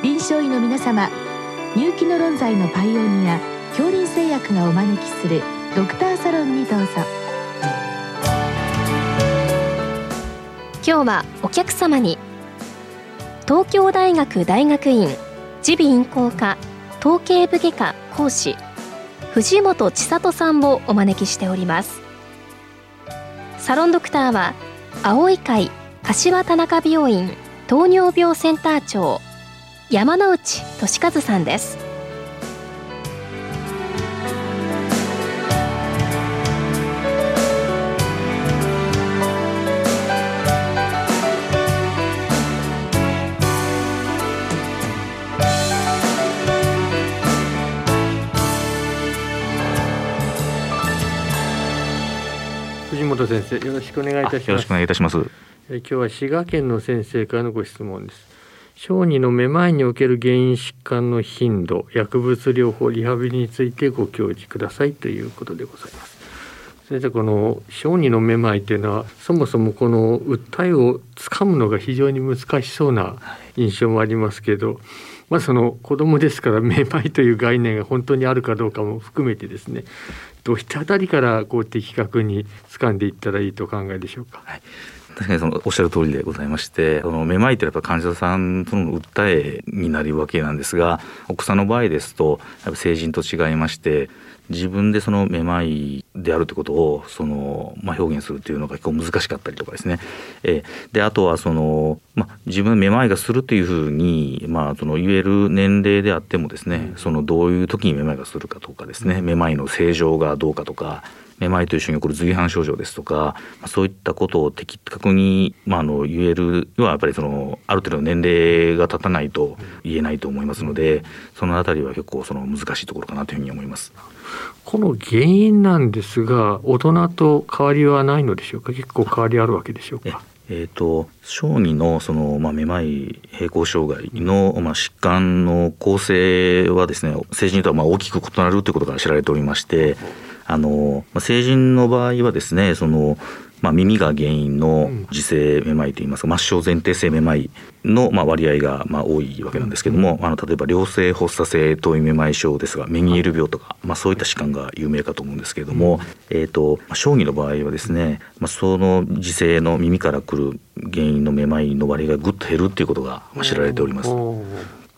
臨床医の皆様入気の論剤のパイオニア恐林製薬がお招きするドクターサロンにどうぞ。今日はお客様に東京大学大学院耳鼻咽喉科統計部外科講師藤本千里さんをお招きしております。サロンドクターは青い会柏田中病院糖尿病センター長山内俊和さんです。藤本先生よろしくお願いいたします。よろしくお願いいたします。え今日は滋賀県の先生からのご質問です小児のめまいにおける原因疾患の頻度薬物療法リハビリについてご教示くださいということでございます。先生この小児のめまいというのはそもそもこの訴えをつかむのが非常に難しそうな印象もありますけど、まあその子供ですからめまいという概念が本当にあるかどうかも含めてですねどういったあたりからこう的確に掴んでいったらいいとお考えでしょうか？確かにそのおっしゃる通りでございましてそのめまいってやっぱ患者さんとの訴えになるわけなんですがお子さんの場合ですとやっぱ成人と違いまして自分でそのめまいであるということをその、まあ、表現するというのが結構難しかったりとかですね、えーであとはその、まあ、自分のめまいがするというふうに、まあ、その言える年齢であってもですねそのどういう時にめまいがするかとかですねめまいの正常がどうかとかめまいと一緒に起こる随伴症状ですとか、まあそういったことを的確に、まあ、あの言えるのはやっぱりそのある程度の年齢が経たないと言えないと思いますのでそのあたりは結構その難しいところかなというふうに思います。この原因なんですが大人と変わりはないのでしょうか？結構変わりあるわけでしょうえかえー、と小児のその、まあ、めまい平行障害の、まあ、疾患の構成はですね成人とはまあ大きく異なるということが知られておりましてあの、まあ、成人の場合はですねその、まあ、耳が原因の自性めまいといいますか末梢前庭性めまいの、まあ、割合がまあ多いわけなんですけども、あの例えば良性発作性頭位めまい症ですがメニエール病とか、まあ、そういった疾患が有名かと思うんですけれども、えー、とまあ小児の場合はですね、まあ、その自性の耳から来る原因のめまいの割合がぐっと減るっていうことがまあ知られております。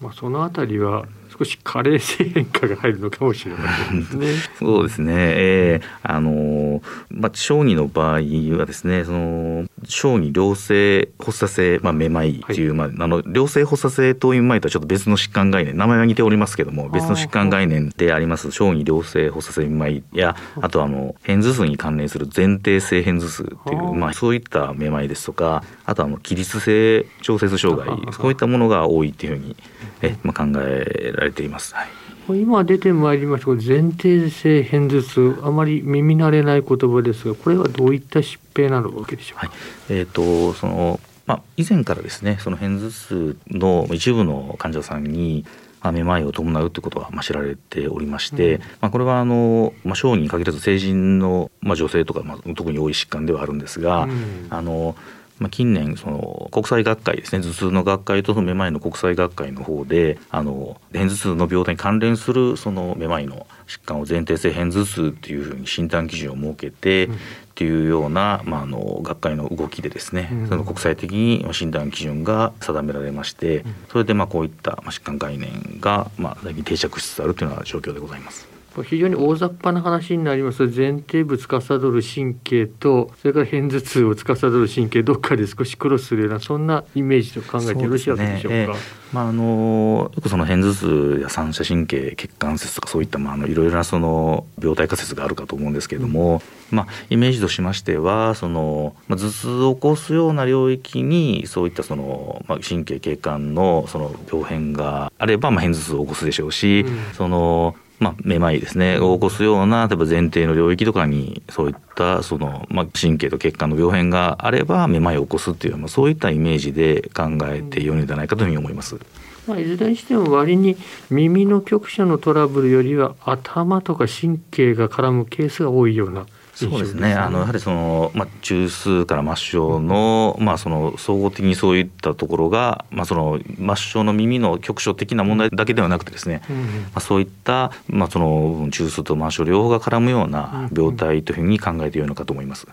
まあ、そのあたりは少し加齢性変化が入るのかもしれませんね。そうですね、えーあのーまあ、小児の場合はですねその小児良性発作性、まあ、めまいという、まあ、あの良性発作性頭位めまいとはちょっと別の疾患概念名前は似ておりますけども別の疾患概念であります小児良性発作性めまいやあとはあの片頭痛に関連する前庭性片頭痛っていう、まあ、そういっためまいですとかあとはあの起立性調節障害そういったものが多いっていうふうにえ、まあ、考えられています。はい今出てまいりました前庭性片頭痛。あまり耳慣れない言葉ですがこれはどういった疾病なのわけでしょうか。はい、えー、とそのまあ以前からですねその片頭痛の一部の患者さんにまあめまいを伴うということはまあ知られておりまして、うん。まあ、これはあの、まあ、小児に限らず成人の、まあ、女性とか、まあ、特に多い疾患ではあるんですが、うん。あのまあ、近年その国際学会ですね頭痛の学会とそのめまいの国際学会の方であの片頭痛の病態に関連するそのめまいの疾患を前提性片頭痛っていうふうに診断基準を設けて、うん。っていうような、まあ、あの学会の動きでですね、うん。その国際的に診断基準が定められまして、それでまあこういったまあ疾患概念がまあ最近定着しつつあるというような状況でございます。非常に大雑把な話になります。前庭部司る神経とそれから片頭痛を司る神経どっかで少しクロスするようなそんなイメージと考えてよろしいわけでしょうか？まああのよくその片頭痛や三者神経血管節とかそういったまああのいろいろなその病態仮説があるかと思うんですけれども、まあイメージとしましてはそのまあ頭痛を起こすような領域にそういったそのまあ神経血管のその病変があればまあ片頭痛を起こすでしょうし、うん。そのまあ、めまいですねを起こすような例えば前提の領域とかにそういったその、まあ、神経と血管の病変があればめまいを起こすっていう、まあ、そういったイメージで考えてよいのではないかというふうに思います。まあ、いずれにしても割に耳の局所のトラブルよりは頭とか神経が絡むケースが多いようなそうですね。あのやはりそのまあ中枢から末梢の、まあその総合的にそういったところがまあその末梢の耳の局所的な問題だけではなくてですね、うんまあそういったまあその中枢と末梢両方が絡むような病態というふうに考えてよいのかと思います。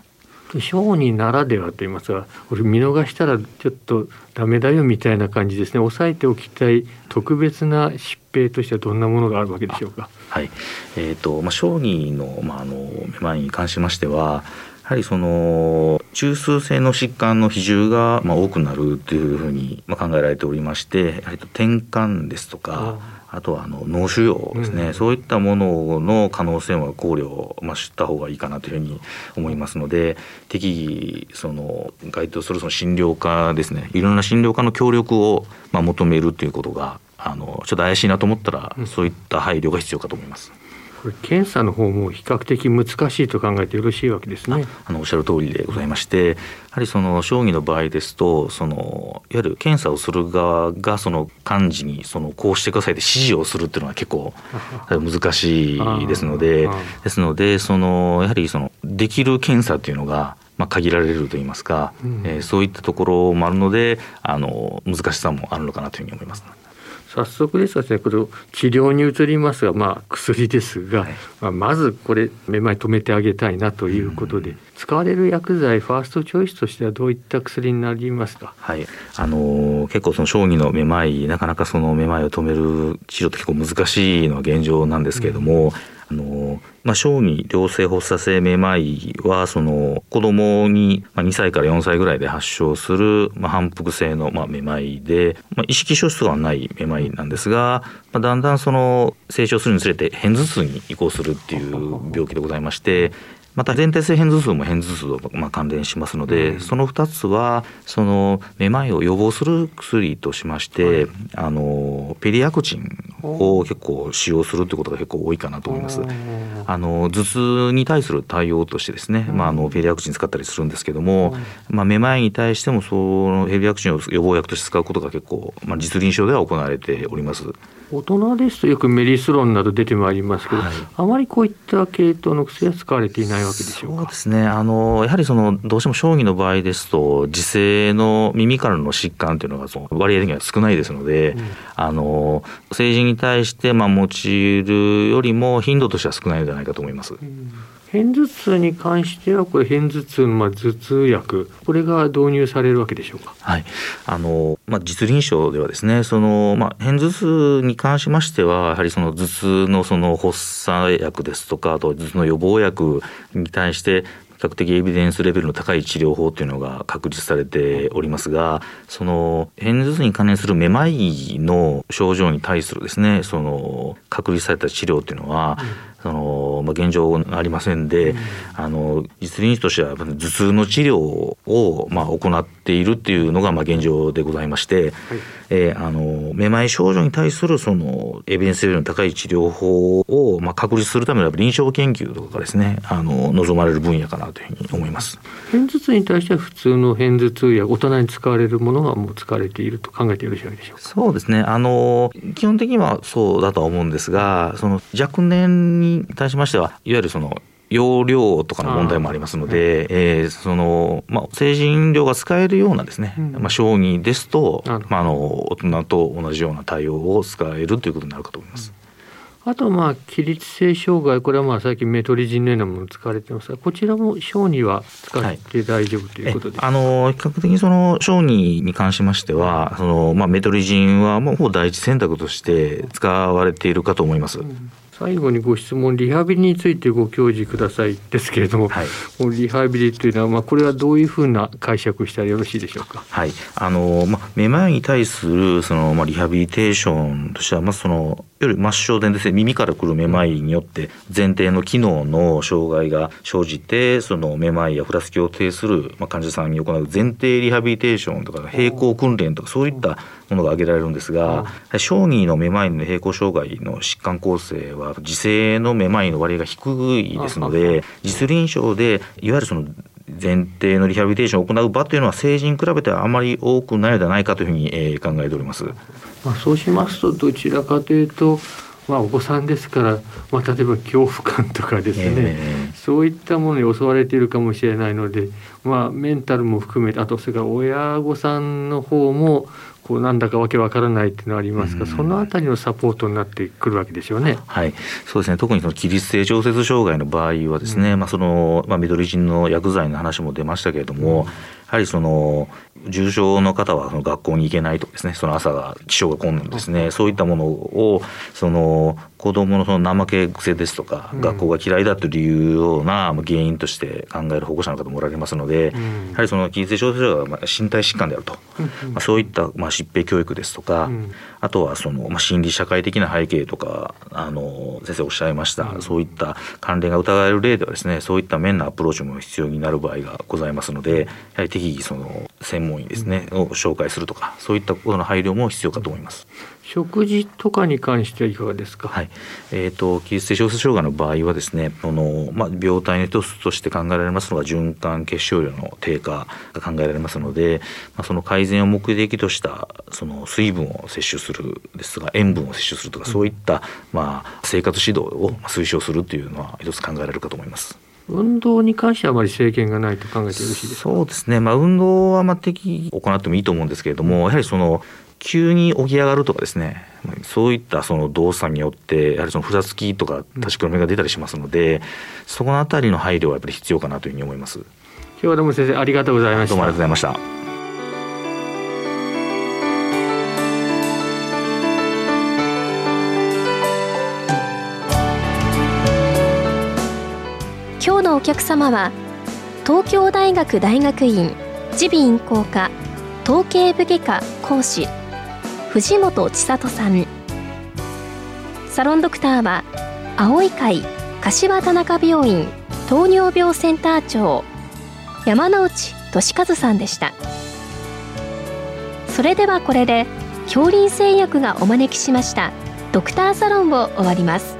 小児ならではと言いますがこれ見逃したらちょっとダメだよみたいな感じですね押さえておきたい特別な疾病としてはどんなものがあるわけでしょうか？はい。えっ、とまあ小児のまああのめまいに関しましては。やはりその中枢性の疾患の比重がまあ多くなるというふうにまあ考えられておりましてやはり転換ですとかあとはあの脳腫瘍ですね、うん。そういったものの可能性は考慮、まあ、した方がいいかなというふうに思いますので適宜その該当するその診療科ですね。いろんな診療科の協力をまあ求めるということがあのちょっと怪しいなと思ったら、うん。そういった配慮が必要かと思います。これ検査の方も比較的難しいと考えてよろしいわけですね。あのおっしゃる通りでございましてやはりその小児の場合ですとそのいわゆる検査をする側がその幹事にそのこうしてくださいって指示をするっていうのは結構難しいですのでですのでそのやはりそのできる検査っていうのがまあ限られるといいますか、うんえーそういったところもあるのであの難しさもあるのかなというふうに思います。早速ですがですねこれ治療に移りますがまあ薬ですが、はい。まあ、まずこれめまい止めてあげたいなということで、使われる薬剤ファーストチョイスとしてはどういった薬になりますか？はい、あのー結構その小児のめまいなかなかそのめまいを止める治療って結構難しいのは現状なんですけれども、あのまあ、小児良性発作性めまいはその子供に2歳から4歳ぐらいで発症する、まあ、反復性のまあめまいで、まあ、意識消失がないめまいなんですが、まあ、だんだんその成長するにつれて片頭痛に移行するっていう病気でございまして。また全体性片頭痛も片頭痛とまあ関連しますので、うん。その2つはそのめまいを予防する薬としまして、はい。あのペリアクチンを結構使用するということが結構多いかなと思います。あの頭痛に対する対応としてですね、まあ、あのペリアクチン使ったりするんですけども、まあ、めまいに対してもそのペリアクチンを予防薬として使うことが結構、まあ、実臨床では行われております。大人ですとよくメリスロンなど出てまいりますけど、はい。あまりこういった系統の薬は使われていないわけでしょうか？そうですね。あのやはりそのどうしても小児の場合ですと自生の耳からの疾患というのがその割合的には少ないですので、うん。あの成人に対してまあ用いるよりも頻度としては少ないのではないかと思います。片頭痛に関してはこれ片頭痛のまあ頭痛薬これが導入されるわけでしょうか？はい、あのまあ、実臨床ではですねその、まあ、片頭痛に関しましてはやはりその頭痛のその発作薬ですとかあと頭痛の予防薬に対して比較的エビデンスレベルの高い治療法というのが確立されておりますがその片頭痛に関連するめまいの症状に対するですねその確立された治療というのは、そのまあ、現状ありませんで、あの実臨床としては頭痛の治療をまあ行っているっていうのがまあ現状でございまして、えーあのめまい症状に対するそのエビデンスレベルの高い治療法をまあ確立するための臨床研究とかがですねあの望まれる分野かなというふうに思います。片頭痛に対しては普通の片頭痛薬大人に使われるものがもう使われていると考えてよろしいでしょうか？そうですね。あの、基本的にはそうだとは思うんですが、その若年に対しましては、いわゆるその、容量とかの問題もありますので、えーその、まあ、成人量が使えるようなですね、うん。まあ、小児ですとまあ、あの、大人と同じような対応を使えるということになるかと思います。あとまあ起立性障害これはまあ最近メトリジンのようなもの使われてますがこちらも小児は使って大丈夫ということで、えあの比較的にその小児に関しましてはその、まあ、メトリジンはもうほぼ第一選択として使われているかと思います。最後にご質問リハビリについてご教示くださいですけれども、はい。このリハビリというのはまあこれはどういうふうな解釈したらよろしいでしょうか？はい、あのまあめまいに対するそのまあリハビリテーションとしてはまあそのいわゆる末梢伝ですね耳から来るめまいによって前庭の機能の障害が生じてそのめまいやふらつきを呈するまあ患者さんに行う前庭リハビリテーションとか並行訓練とかそういったものが挙げられるんですが小児のめまいの並行障害の疾患構成は自生のめまいの割合が低いですので実臨床でいわゆるその前提のリハビリテーションを行う場というのは成人に比べてはあまり多くないのではないかというふうに、えー考えております。まあ、そうしますとどちらかというとまあ、お子さんですから、まあ、例えば恐怖感とかですね、えー、そういったものに襲われているかもしれないので、まあ、メンタルも含めてあとそれから親御さんの方もこうなんだかわけわからないっていうのはありますが、そのあたりのサポートになってくるわけですよね。はい、そうですね。特にその起立性調節障害の場合はですね、うん、まあそのまあ緑人の薬剤の話も出ましたけれども、はりその重症の方はその学校に行けないとかですねその朝が気象が混んですね。そういったものをその子どものその怠け癖ですとか、学校が嫌いだというような原因として考える保護者の方もおられますので、やはりその起立性症状が身体疾患であると、まあ、そういったまあ疾病教育ですとか、あとはそのまあ心理社会的な背景とかあの先生おっしゃいました、そういった関連が疑われる例ではですねそういった面のアプローチも必要になる場合がございますのでやはり適宜その専門医ですね、を紹介するとかそういったことの配慮も必要かと思います。食事とかに関してはいかがですか？はい。えっ、ー、と起立性小節障害の場合はですね、このまあ病態の一つとして考えられますのが循環血小量の低下が考えられますので、まあその改善を目的としたその水分を摂取するですが塩分を摂取するとか、そういったまあ生活指導を推奨するというのは一つ考えられるかと思います。運動に関してはあまり制限がないと考えてよろしいですか？そうですね、まあ、運動はまあ適宜行ってもいいと思うんですけれども、やはりその急に起き上がるとかですね。そういったその動作によってやはりそのふらつきとか立ちくらみが出たりしますので、そこのあたりの配慮はやっぱり必要かなというふうに思います。今日はどうも先生ありがとうございました。どうもありがとうございました客様は東京大学大学院耳鼻咽喉科統計部外科講師藤本千里さん。サロンドクターは青い会柏田中病院糖尿病センター長山内俊和さんでした。それではこれで恐林製薬がお招きしましたドクターサロンを終わります。